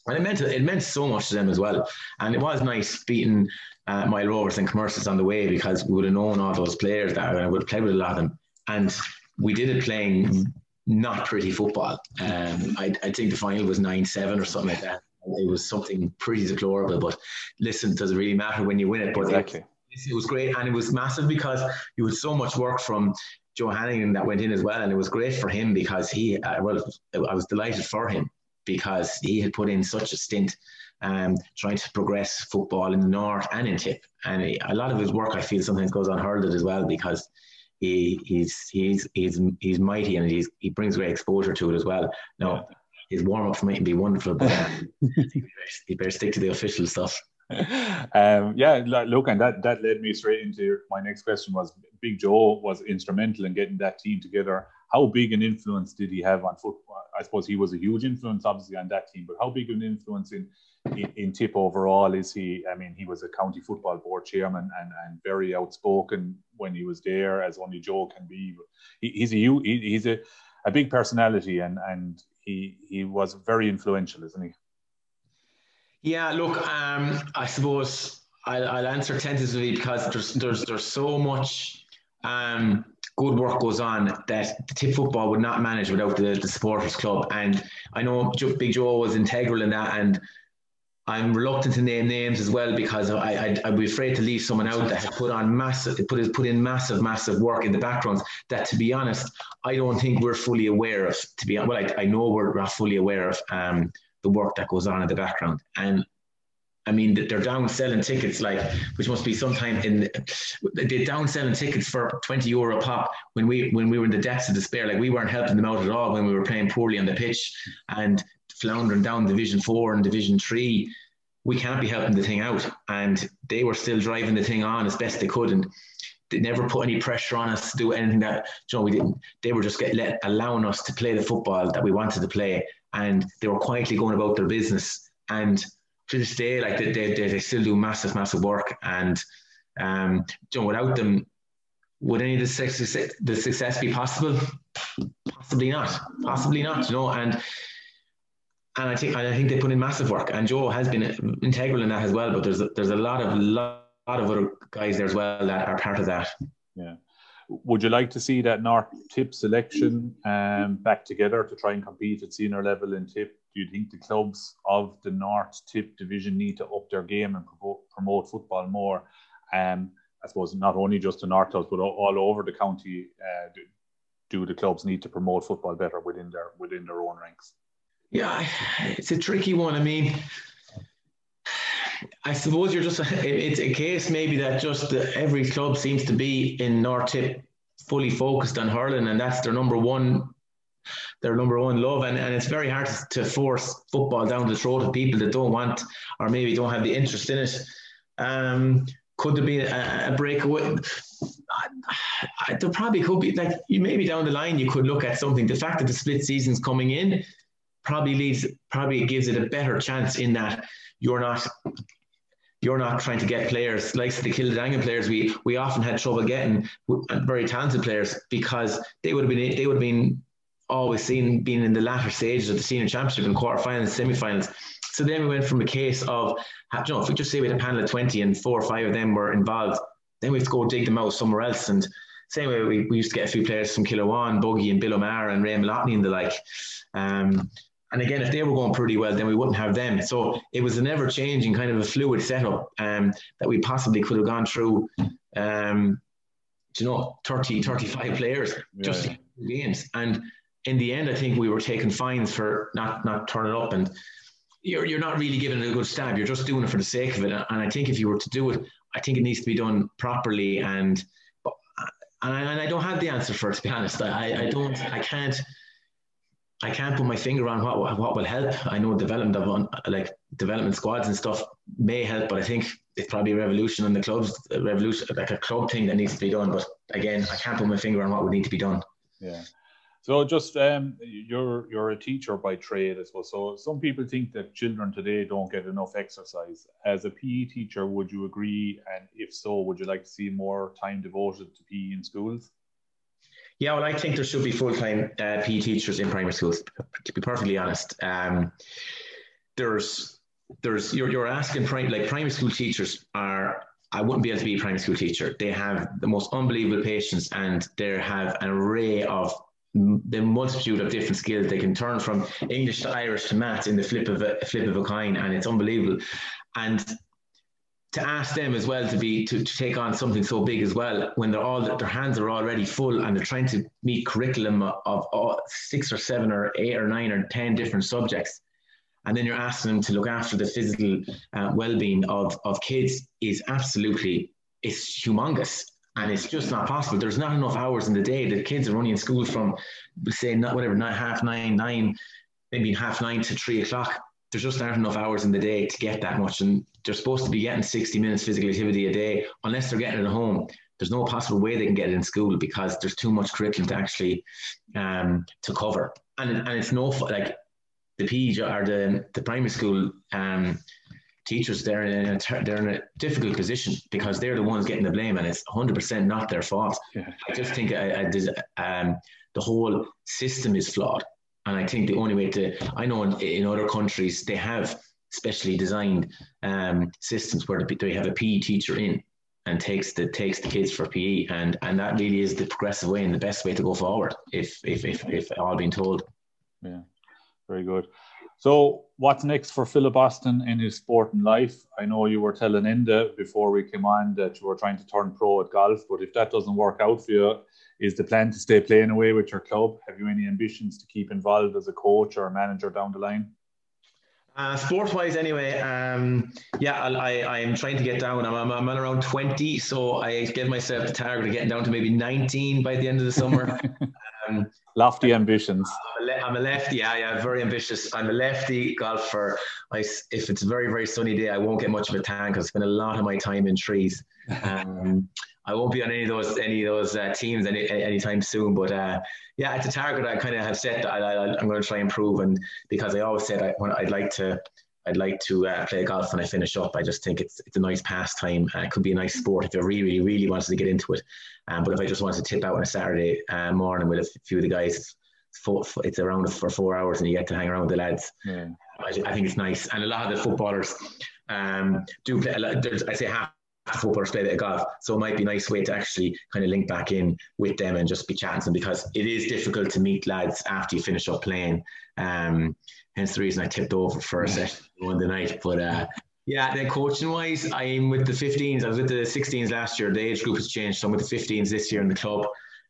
And it meant it meant so much to them as well. And it was nice beating uh, Moyle Rovers and commercials on the way because we would have known all those players that I would have played with a lot of them. And we did it playing not pretty football. Um, I, I think the final was nine seven or something like that it was something pretty deplorable. But listen, does it really matter when you win it? But exactly. it, it was great, and it was massive because you had so much work from Joe Hannigan that went in as well, and it was great for him because he, uh, well, I was delighted for him because he had put in such a stint um, trying to progress football in the north and in Tip, and he, a lot of his work I feel sometimes goes unheralded as well because. He, he's he's he's he's mighty and he's, he brings great exposure to it as well. Now, his warm up might be wonderful, but he better stick to the official stuff. Um, yeah, look, and that that led me straight into my next question. Was Big Joe was instrumental in getting that team together? How big an influence did he have on football? I suppose he was a huge influence, obviously, on that team. But how big an influence in in, in Tip overall is he? I mean, he was a county football board chairman and, and very outspoken when he was there, as only Joe can be. He, he's a he, he's a a big personality and and he he was very influential, isn't he? Yeah, look, um, I suppose I'll, I'll answer tentatively because there's there's there's so much um, good work goes on that the tip football would not manage without the, the supporters club, and I know Big Joe was integral in that, and I'm reluctant to name names as well because I, I would be afraid to leave someone out that has put on massive put put in massive massive work in the background that to be honest I don't think we're fully aware of to be well I, I know we're not fully aware of um, the work that goes on in the background. And I mean they're down selling tickets like which must be sometime in they're down selling tickets for 20 euro pop when we when we were in the depths of despair like we weren't helping them out at all when we were playing poorly on the pitch and floundering down Division Four and Division Three, we can't be helping the thing out. And they were still driving the thing on as best they could, and they never put any pressure on us to do anything that you know we didn't. They were just get, let, allowing us to play the football that we wanted to play, and they were quietly going about their business. And to this day, like they, they, they still do massive, massive work. And um, you know, without them, would any of the success, the success be possible? Possibly not. Possibly not. You know, and and I think I think they put in massive work. And Joe has been integral in that as well. But there's a, there's a lot of lot, lot of other guys there as well that are part of that. Yeah. Would you like to see that North Tip selection um, back together to try and compete at senior level in Tip? Do you think the clubs of the North Tip division need to up their game and promote, football more? Um, I suppose not only just the North clubs, but all, all over the county. Uh, do, do the clubs need to promote football better within their within their own ranks? Yeah, it's a tricky one. I mean, I suppose you're just it's a case maybe that just every club seems to be in North Tip fully focused on hurling, and that's their number one their number one love, and, and it's very hard to, to force football down the throat of people that don't want or maybe don't have the interest in it. Um, could there be a, a breakaway? there probably could be like you maybe down the line you could look at something. The fact that the split season's coming in probably leaves probably gives it a better chance in that you're not you're not trying to get players like the Kiladangan players we we often had trouble getting very talented players because they would have been they would have been always seen being in the latter stages of the senior championship in quarterfinals semi-finals. So then we went from a case of you know if we just say we had a panel of 20 and four or five of them were involved then we have to go dig them out somewhere else. And same way we, we used to get a few players from Kilruane, Buggy and Bill O'Mara and Ray Malotney and the like. Um, and again, if they were going pretty well, then we wouldn't have them. So it was an ever changing kind of a fluid setup um, that we possibly could have gone through, um, you know, 30, 35 players yeah. just games. And in the end, I think we were taking fines for not, not turning up. And you're, you're not really giving it a good stab. You're just doing it for the sake of it. And I think if you were to do it, I think it needs to be done properly. And, and I, and I don't have the answer for it, to be honest. I, I don't, I can't I can't put my finger on what what will help. I know development of like development squads and stuff may help, but I think it's probably a revolution in the clubs, a revolution like a club thing that needs to be done. But again, I can't put my finger on what would need to be done. Yeah. So just um, you're you're a teacher by trade, I suppose. So some people think that children today don't get enough exercise. As a PE teacher, would you agree? And if so, would you like to see more time devoted to PE in schools? Yeah, well, I think there should be full time uh, PE teachers in primary schools. To be perfectly honest, um, there's there's you're, you're asking prime like primary school teachers are. I wouldn't be able to be a primary school teacher. They have the most unbelievable patience, and they have an array of the multitude of different skills they can turn from English to Irish to maths in the flip of a flip of a coin, and it's unbelievable. And to ask them as well to be to, to take on something so big as well when they're all their hands are already full and they're trying to meet curriculum of, of six or seven or eight or nine or ten different subjects. And then you're asking them to look after the physical uh, well-being of, of kids is absolutely it's humongous. And it's just not possible. There's not enough hours in the day the kids are only in school from say not whatever not half nine nine maybe half nine to three o'clock there's just not enough hours in the day to get that much. And they're supposed to be getting 60 minutes physical activity a day, unless they're getting it at home. There's no possible way they can get it in school because there's too much curriculum to actually um, to cover. And, and it's no like the PE or the, the primary school um, teachers, they're in, a, they're in a difficult position because they're the ones getting the blame and it's 100% not their fault. Yeah. I just think I, I, um, the whole system is flawed. And I think the only way to, I know in, in other countries, they have specially designed um, systems where they have a PE teacher in and takes the takes the kids for PE, and and that really is the progressive way and the best way to go forward. If if if, if all being told. Yeah, very good. So, what's next for Phillip Austin in his sporting life? I know you were telling Enda before we came on that you were trying to turn pro at golf, but if that doesn't work out for you, is the plan to stay playing away with your club? Have you any ambitions to keep involved as a coach or a manager down the line? Uh, sport wise, anyway, um, yeah, I, I, am trying to get down. I'm, I'm, at around 20, so I give myself the target of getting down to maybe 19 by the end of the summer. um, Lofty ambitions. I'm a, I'm a, lefty, yeah, yeah, very ambitious. I'm a lefty golfer. I, if it's a very, very sunny day, I won't get much of a tan because I spend a lot of my time in trees. Um, I won't be on any of those any of those uh, teams any anytime soon. But uh, yeah, it's a target I kind of have set. I, I, am going to try and improve, and because I always said I, would like to. I'd like to uh, play golf when I finish up. I just think it's it's a nice pastime. Uh, it could be a nice sport if I really, really, really wanted to get into it. Um, but if I just wanted to tip out on a Saturday uh, morning with a few of the guys four, it's around for four hours and you get to hang around with the lads. Yeah. I, I think it's nice. And a lot of the footballers um, do play, a lot, I say half footballers play a bit of golf. So it might be a nice way to actually kind of link back in with them and just be chatting them because it is difficult to meet lads after you finish up playing. Um, hence the reason I tipped over for a session on the night. But uh, yeah, then coaching wise, I'm with the 15s. I was with the 16s last year. The age group has changed. So I'm with the 15s this year in the club.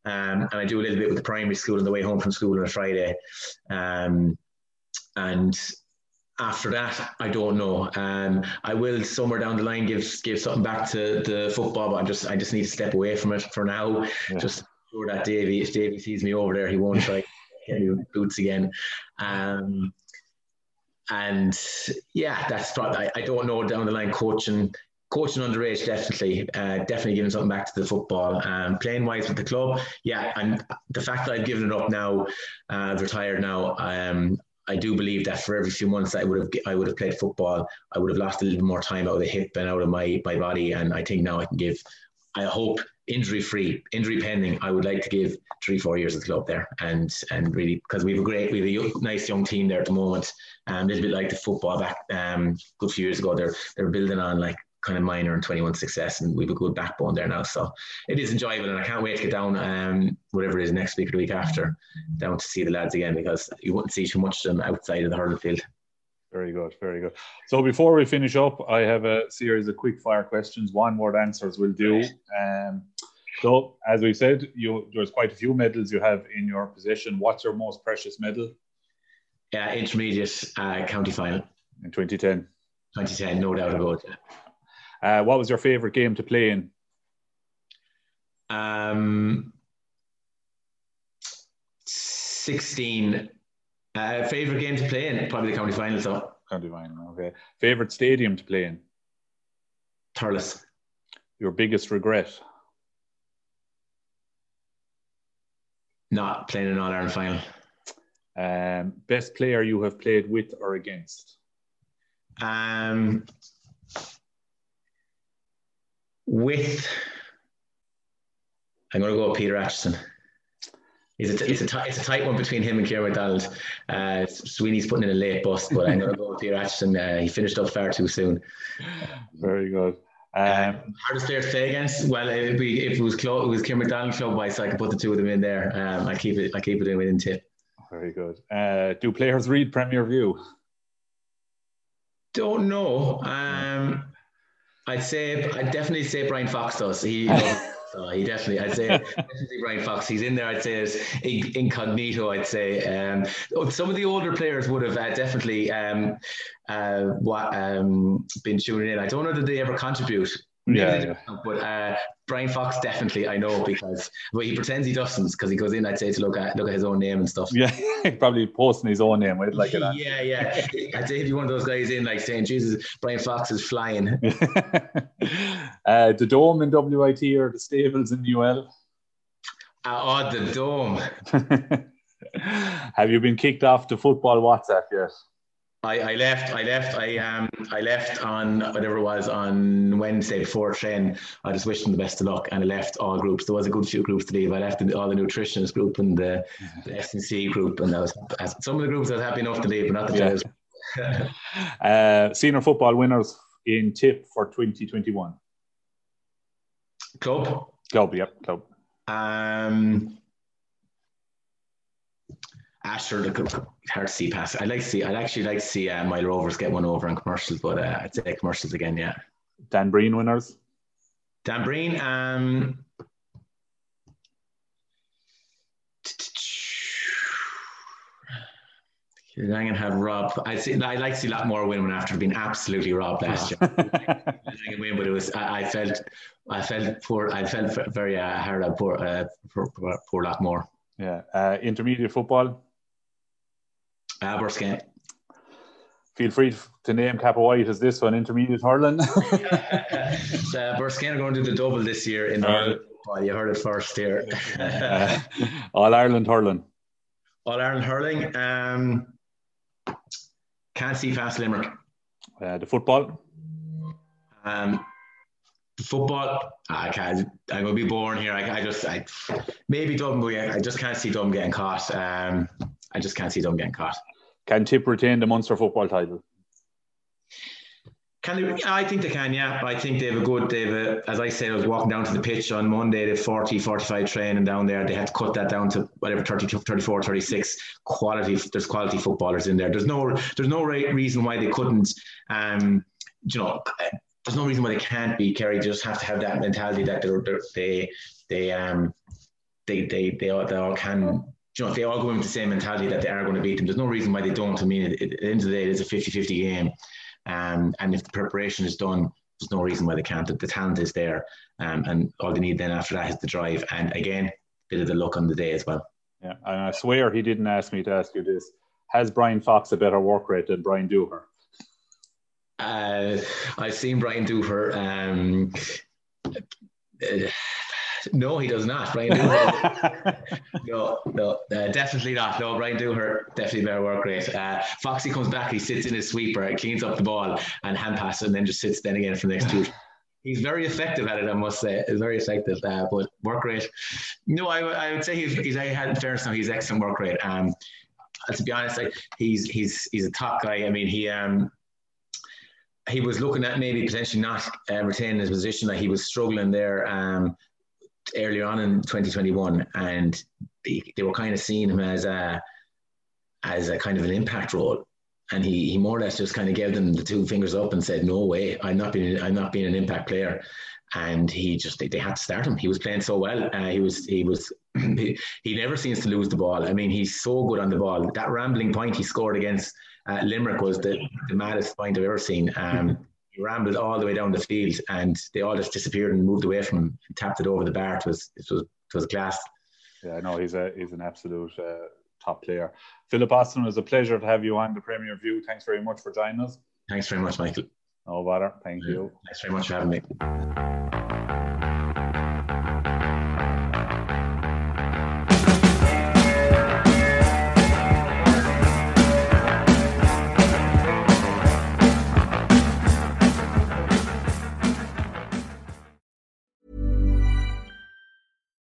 Um, and I do a little bit with the primary school on the way home from school on a Friday. Um, and after that, I don't know. Um, I will somewhere down the line give give something back to the football, but I just I just need to step away from it for now. Yeah. Just sure that Davey, if Davey sees me over there, he won't try get new boots again. Um, and yeah, that's probably I, I don't know down the line coaching coaching underage definitely uh, definitely giving something back to the football um, playing wise with the club yeah and the fact that I've given it up now uh, retired now um, I do believe that for every few months I would have I would have played football I would have lost a little more time out of the hip and out of my my body. And I think now I can give I hope injury free injury pending I would like to give three four years at the club there. And and really because we have a great we have a young, nice young team there at the moment. Um, a little bit like the football back um, good few years ago they're they're building on like kind of minor and 21 success and we've a good backbone there now. So it is enjoyable and I can't wait to get down um whatever it is next week or the week after down to see the lads again because you wouldn't see too much of them outside of the hurling field. Very good very good. So before we finish up I have a series of quick fire questions. One word answers will do? Um so as we said you there's quite a few medals you have in your possession. What's your most precious medal? Yeah intermediate uh, county final. In 2010 2010 no doubt about it uh, what was your favorite game to play in? Um, 16. Uh, favorite game to play in? Probably the county final. So. County final, okay. Favorite stadium to play in? Thurles. Your biggest regret? Not playing an All Ireland final. Um, best player you have played with or against? Um, with I'm going to go with Peter Acheson. It's a, it's, a t- it's a tight one between him and Kieran McDonald. Uh, Sweeney's putting in a late bust, but I'm going to go with Peter Acheson. Uh, he finished up far too soon. Very good. Um, um, hardest player to play against? Well, if, we, if it was close, it was Kieran McDonald club wise, so I could put the two of them in there. Um, I keep it. I keep it in within tip. Very good. Uh, do players read Premier View? Don't know. Um, I'd say I'd definitely say Brian Fox does. He so he definitely I'd say definitely Brian Fox. He's in there. I'd say as incognito. I'd say um, oh, some of the older players would have uh, definitely um, uh, what, um, been tuning in. I don't know that they ever contribute. Yeah, yeah. but uh, Brian Fox definitely I know because well he pretends he doesn't because he goes in I'd say to look at look at his own name and stuff. Yeah, probably posting his own name. I'd like it. yeah, yeah. I'd say if you one of those guys in like saying Jesus, Brian Fox is flying. uh, the dome in WIT or the stables in UL? Uh, oh, the dome. Have you been kicked off the football WhatsApp yet? I, I left. I left. I um. I left on whatever it was on Wednesday before train. I just wished them the best of luck, and I left all groups. There was a good few groups to leave. I left all the nutritionist group and the, the S&C group, and that was some of the groups I was happy enough to leave, but not the. Yeah. uh, senior football winners in tip for 2021. Club. Club. Yep. Club. Um. Asher, the hard to see pass. I'd like to see. I'd actually like to see uh, Moyle Rovers get one over on commercials, but uh, I'd say commercials again. Yeah. Dan Breen winners. Dan Breen. Um, You're going to have Rob. I see. I like to see a lot more win after being absolutely robbed last year. I win, but it was. I, I, felt. I felt poor. I felt very uh, hard. Poor. Uh, poor, poor, poor lot more. Yeah. Uh, intermediate football. Uh, Burskin. Feel free to name Cappawhite as this one, intermediate hurling. uh, Burskin are going to do the double this year in uh, well, you heard it first here. uh, All Ireland hurling. All Ireland hurling. Um, can't see past Limerick. Uh, the football. Um, Football, I can't. I'm gonna be born here. I, I just, I maybe Dublin. I just can't see Dublin getting caught. Um, I just can't see Dublin getting caught. Can Tip retain the Munster football title? Can they? I think they can, yeah. I think they have a good, they have a, as I said, I was walking down to the pitch on Monday, have 40, 45 training down there. They had to cut that down to whatever, 30, 34, 36. Quality, there's quality footballers in there. There's no, there's no right reason why they couldn't, um, you know, there's no reason why they can't be Kerry. They just have to have that mentality that they're, they're, they, they, um, they, they, they all, they all can you know, if they all go in with the same mentality that they are going to beat them, there's no reason why they don't. I mean, at, the end of the day, it's a 50 50 game. Um, and if the preparation is done, there's no reason why they can't. The, the talent is there, um, and all they need then after that is the drive. And again, bit of the luck on the day as well. Yeah, and I swear he didn't ask me to ask you this. Has Brian Fox a better work rate than Brian Dooher? Uh, I've seen Brian Dooher. Um, uh, no, he does not. Brian Dooher. no, no, uh, definitely not. No, Brian Dooher, definitely better work rate. Uh, Foxy comes back, he sits in his sweeper, cleans up the ball and hand passes, and then just sits then again for the next two. He's very effective at it, I must say. He's very effective, uh, but work rate. No, I, I would say he's, he's I had fairness now. He's excellent work rate. Um, to be honest, like, he's he's he's a top guy. I mean, he um he was looking at maybe potentially not uh, retaining his position. That he was struggling there. Um, earlier on in 2021, and they, they were kind of seeing him as a as a kind of an impact role. And he, he more or less just kind of gave them the two fingers up and said, "No way, I'm not being I'm not being an impact player." And he just they, they had to start him. He was playing so well. Uh, he was he was he, he never seems to lose the ball. I mean, he's so good on the ball. That rambling point he scored against uh, Limerick was the, the maddest point I've ever seen. Um, he rambled all the way down the field and they all just disappeared and moved away from him and tapped it over the bar. It was it was it was class. Yeah, I know he's a he's an absolute uh, top player. Phillip Austin, it was a pleasure to have you on the Premier View. Thanks very much for joining us. Thanks very much, Michael. No bother. Thank you. Thanks very much for having me.